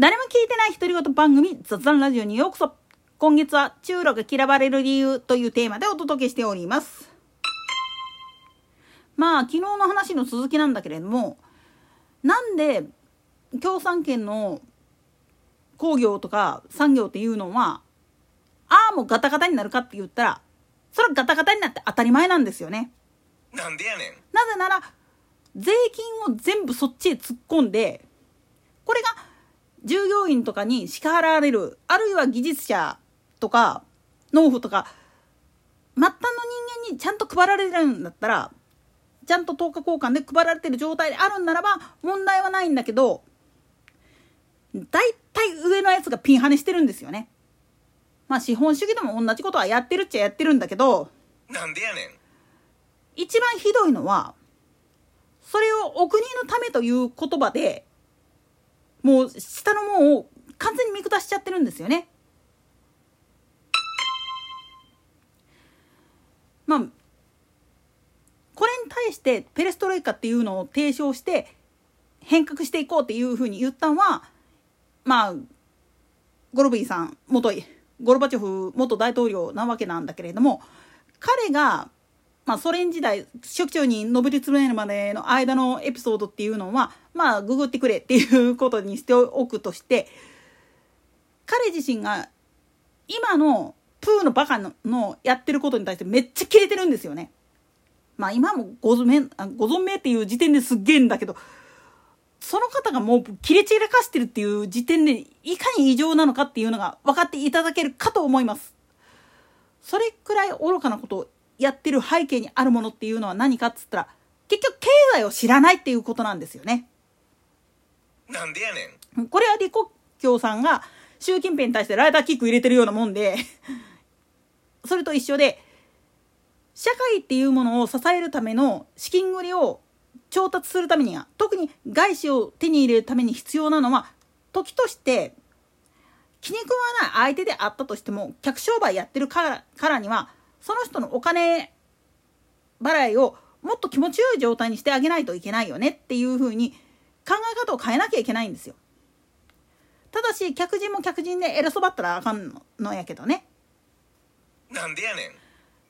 誰も聞いてない独り言番組雑談ラジオにようこそ。今月は中路が嫌われる理由というテーマでお届けしております。まあ昨日の話の続きなんだけれどもなんで共産圏の工業とか産業っていうのはああもうガタガタになるかって言ったらそれはガタガタになって当たり前なんですよね。なんでやねん。なぜなら税金を全部そっちへ突っ込んでこれが従業員とかに支払われるあるいは技術者とか農夫とか末端の人間にちゃんと配られるんだったらちゃんと10日交換で配られてる状態であるんならば問題はないんだけど大体上のやつがピンハネしてるんですよね。まあ資本主義でも同じことはやってるっちゃやってるんだけどなんでやねん一番ひどいのはそれをお国のためという言葉でもう下のもんを完全に見下しちゃってるんですよね。まあこれに対してペレストロイカっていうのを提唱して変革していこうっていうふうに言ったのはまあゴルビーさん元ゴルバチョフ元大統領なわけなんだけれども彼が、まあ、ソ連時代初期長に上り詰めるまでの間のエピソードっていうのはまあググってくれっていうことにしておくとして彼自身が今のプーのバカのやってることに対してめっちゃキレてるんですよね。まあ今もご存命ご存命っていう時点ですっげえんだけどその方がもう切れ散らかしてるっていう時点でいかに異常なのかっていうのが分かっていただけるかと思います。それくらい愚かなことをやってる背景にあるものっていうのは何かっつったら結局経済を知らないっていうことなんですよね。なんでやねんこれは李克強さんが習近平に対してライダーキック入れてるようなもんでそれと一緒で社会っていうものを支えるための資金繰りを調達するためには特に外資を手に入れるために必要なのは時として気に食わない相手であったとしても客商売やってるからからにはその人のお金払いをもっと気持ちよい状態にしてあげないといけないよねっていうふうに考え方を変えなきゃいけないんですよ。ただし客人も客人で偉そばったらあかんのやけどね。なんでやねん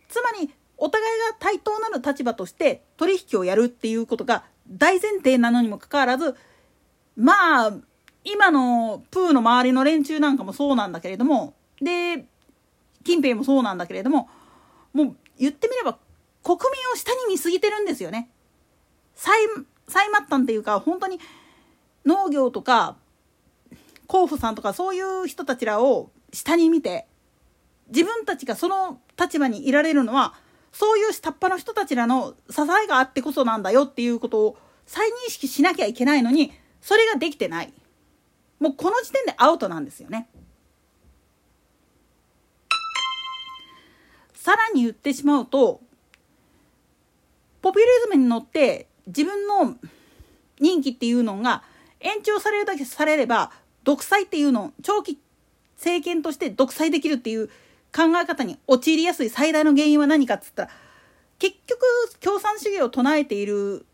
つまりお互いが対等なる立場として取引をやるっていうことが大前提なのにもかかわらずまあ今のプーの周りの連中なんかもそうなんだけれどもで近平もそうなんだけれどももう言ってみれば国民を下に見すぎてるんですよね。最最末端っていうか本当に農業とか甲府さんとかそういう人たちらを下に見て自分たちがその立場にいられるのはそういう下っ端の人たちらの支えがあってこそなんだよっていうことを再認識しなきゃいけないのにそれができてないもうこの時点でアウトなんですよねさらに言ってしまうとポピュリズムに乗って自分の任期っていうのが延長されるだけされれば独裁っていうのを長期政権として独裁できるっていう考え方に陥りやすい最大の原因は何かっつったら結局共産主義を唱えている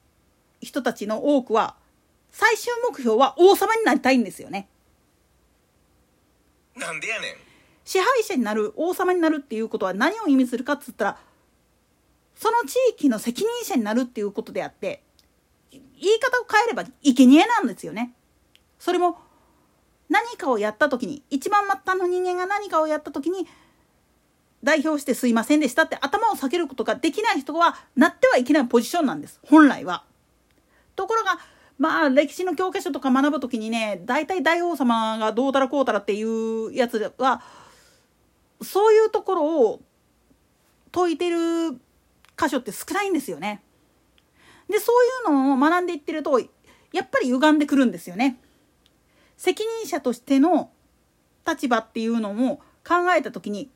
人たちの多くは最終目標は王様になりたいんですよね。なんでやねん支配者になる王様になるっていうことは何を意味するかっつったらその地域の責任者になるっていうことであって言い方を変えれば生贄なんですよね。それも何かをやった時に一番末端の人間が何かをやった時に代表してすいませんでしたって頭を下げることができない人はなってはいけないポジションなんです本来は。ところがまあ歴史の教科書とか学ぶ時にね大体大王様がどうたらこうたらっていうやつはそういうところを解いてる箇所って少ないんですよね。でそういうのを学んでいってるとやっぱり歪んでくるんですよね。責任者としての立場っていうのも考えた時に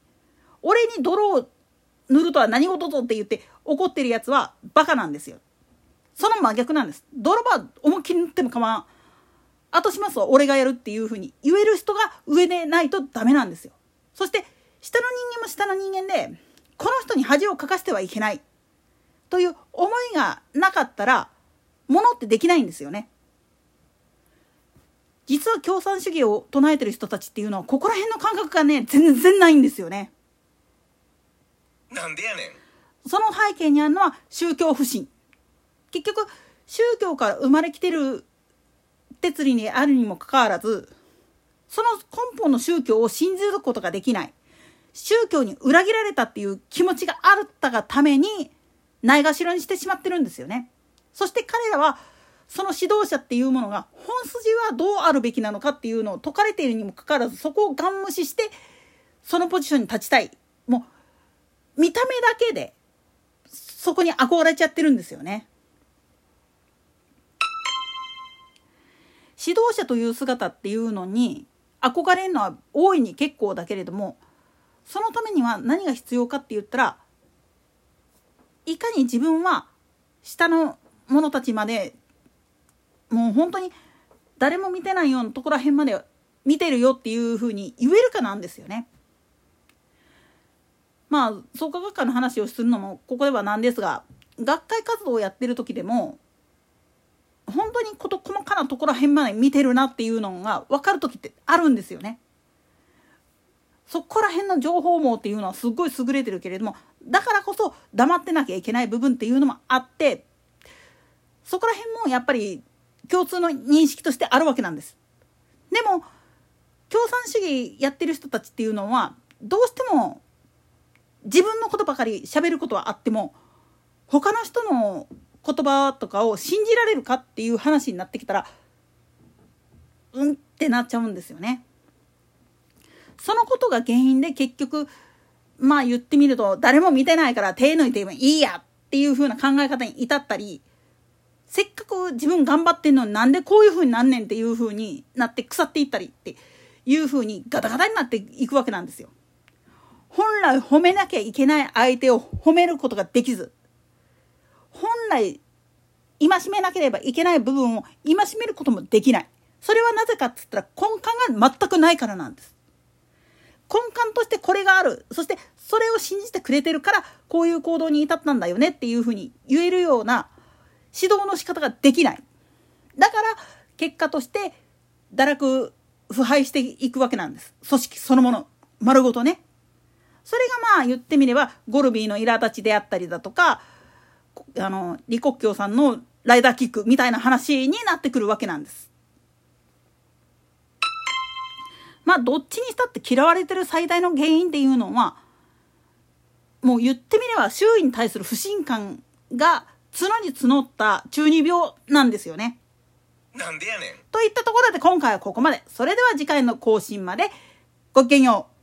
俺に泥を塗るとは何事ぞって言って怒ってるやつはバカなんですよ。その真逆なんです。泥は思いっきり塗っても構わん。後しますわ俺がやるっていうふうに言える人が上でないとダメなんですよ。そして下の人間も下の人間でこの人に恥をかかせてはいけないという思いがなかったらものってできないんですよね。実は共産主義を唱えてる人たちっていうのはここら辺の感覚がね全然ないんですよね。なんでやねんその背景にあるのは宗教不信。結局宗教から生まれきてる哲理にあるにもかかわらずその根本の宗教を信じることができない宗教に裏切られたっていう気持ちがあったがためにないがしろにしてしまってるんですよね。そして彼らはその指導者っていうものが本筋はどうあるべきなのかっていうのを説かれているにもかかわらずそこをガン無視してそのポジションに立ちたいもう見た目だけでそこに憧れちゃってるんですよね。指導者という姿っていうのに憧れるのは大いに結構だけれどもそのためには何が必要かって言ったらいかに自分は下の者たちまでもう本当に誰も見てないようなところら辺まで見てるよっていうふうに言えるかなんですよね。まあ創価学会の話をするのもここではなんですが学会活動をやってる時でも本当に事細かなところら辺まで見てるなっていうのが分かる時ってあるんですよね。そこら辺の情報網っていうのはすごい優れてるけれどもだからこそ黙ってなきゃいけない部分っていうのもあってそこら辺もやっぱり共通の認識としてあるわけなんです。でも共産主義やってる人たちっていうのはどうしても自分のことばかり喋ることはあっても他の人の言葉とかを信じられるかっていう話になってきたらうんってなっちゃうんですよね。そのことが原因で結局まあ言ってみると誰も見てないから手抜いてもいいやっていう風な考え方に至ったりせっかく自分頑張ってんのになんでこういう風になんねんっていう風になって腐っていったりっていう風にガタガタになっていくわけなんですよ。本来褒めなきゃいけない相手を褒めることができず本来戒めなければいけない部分を戒めることもできない。それはなぜかっつったら根幹が全くないからなんです。根幹としてこれがある。そしてそれを信じてくれてるからこういう行動に至ったんだよねっていうふうに言えるような指導の仕方ができない。だから結果として堕落腐敗していくわけなんです。組織そのもの丸ごとね。それがまあ言ってみればゴルビーの苛立ちであったりだとかあの李克強さんのライダーキックみたいな話になってくるわけなんです。まあどっちにしたって嫌われてる最大の原因っていうのはもう言ってみれば周囲に対する不信感が角に募った中二病なんですよね。なんでやねんといったところで今回はここまで。それでは次回の更新までごきげんよう。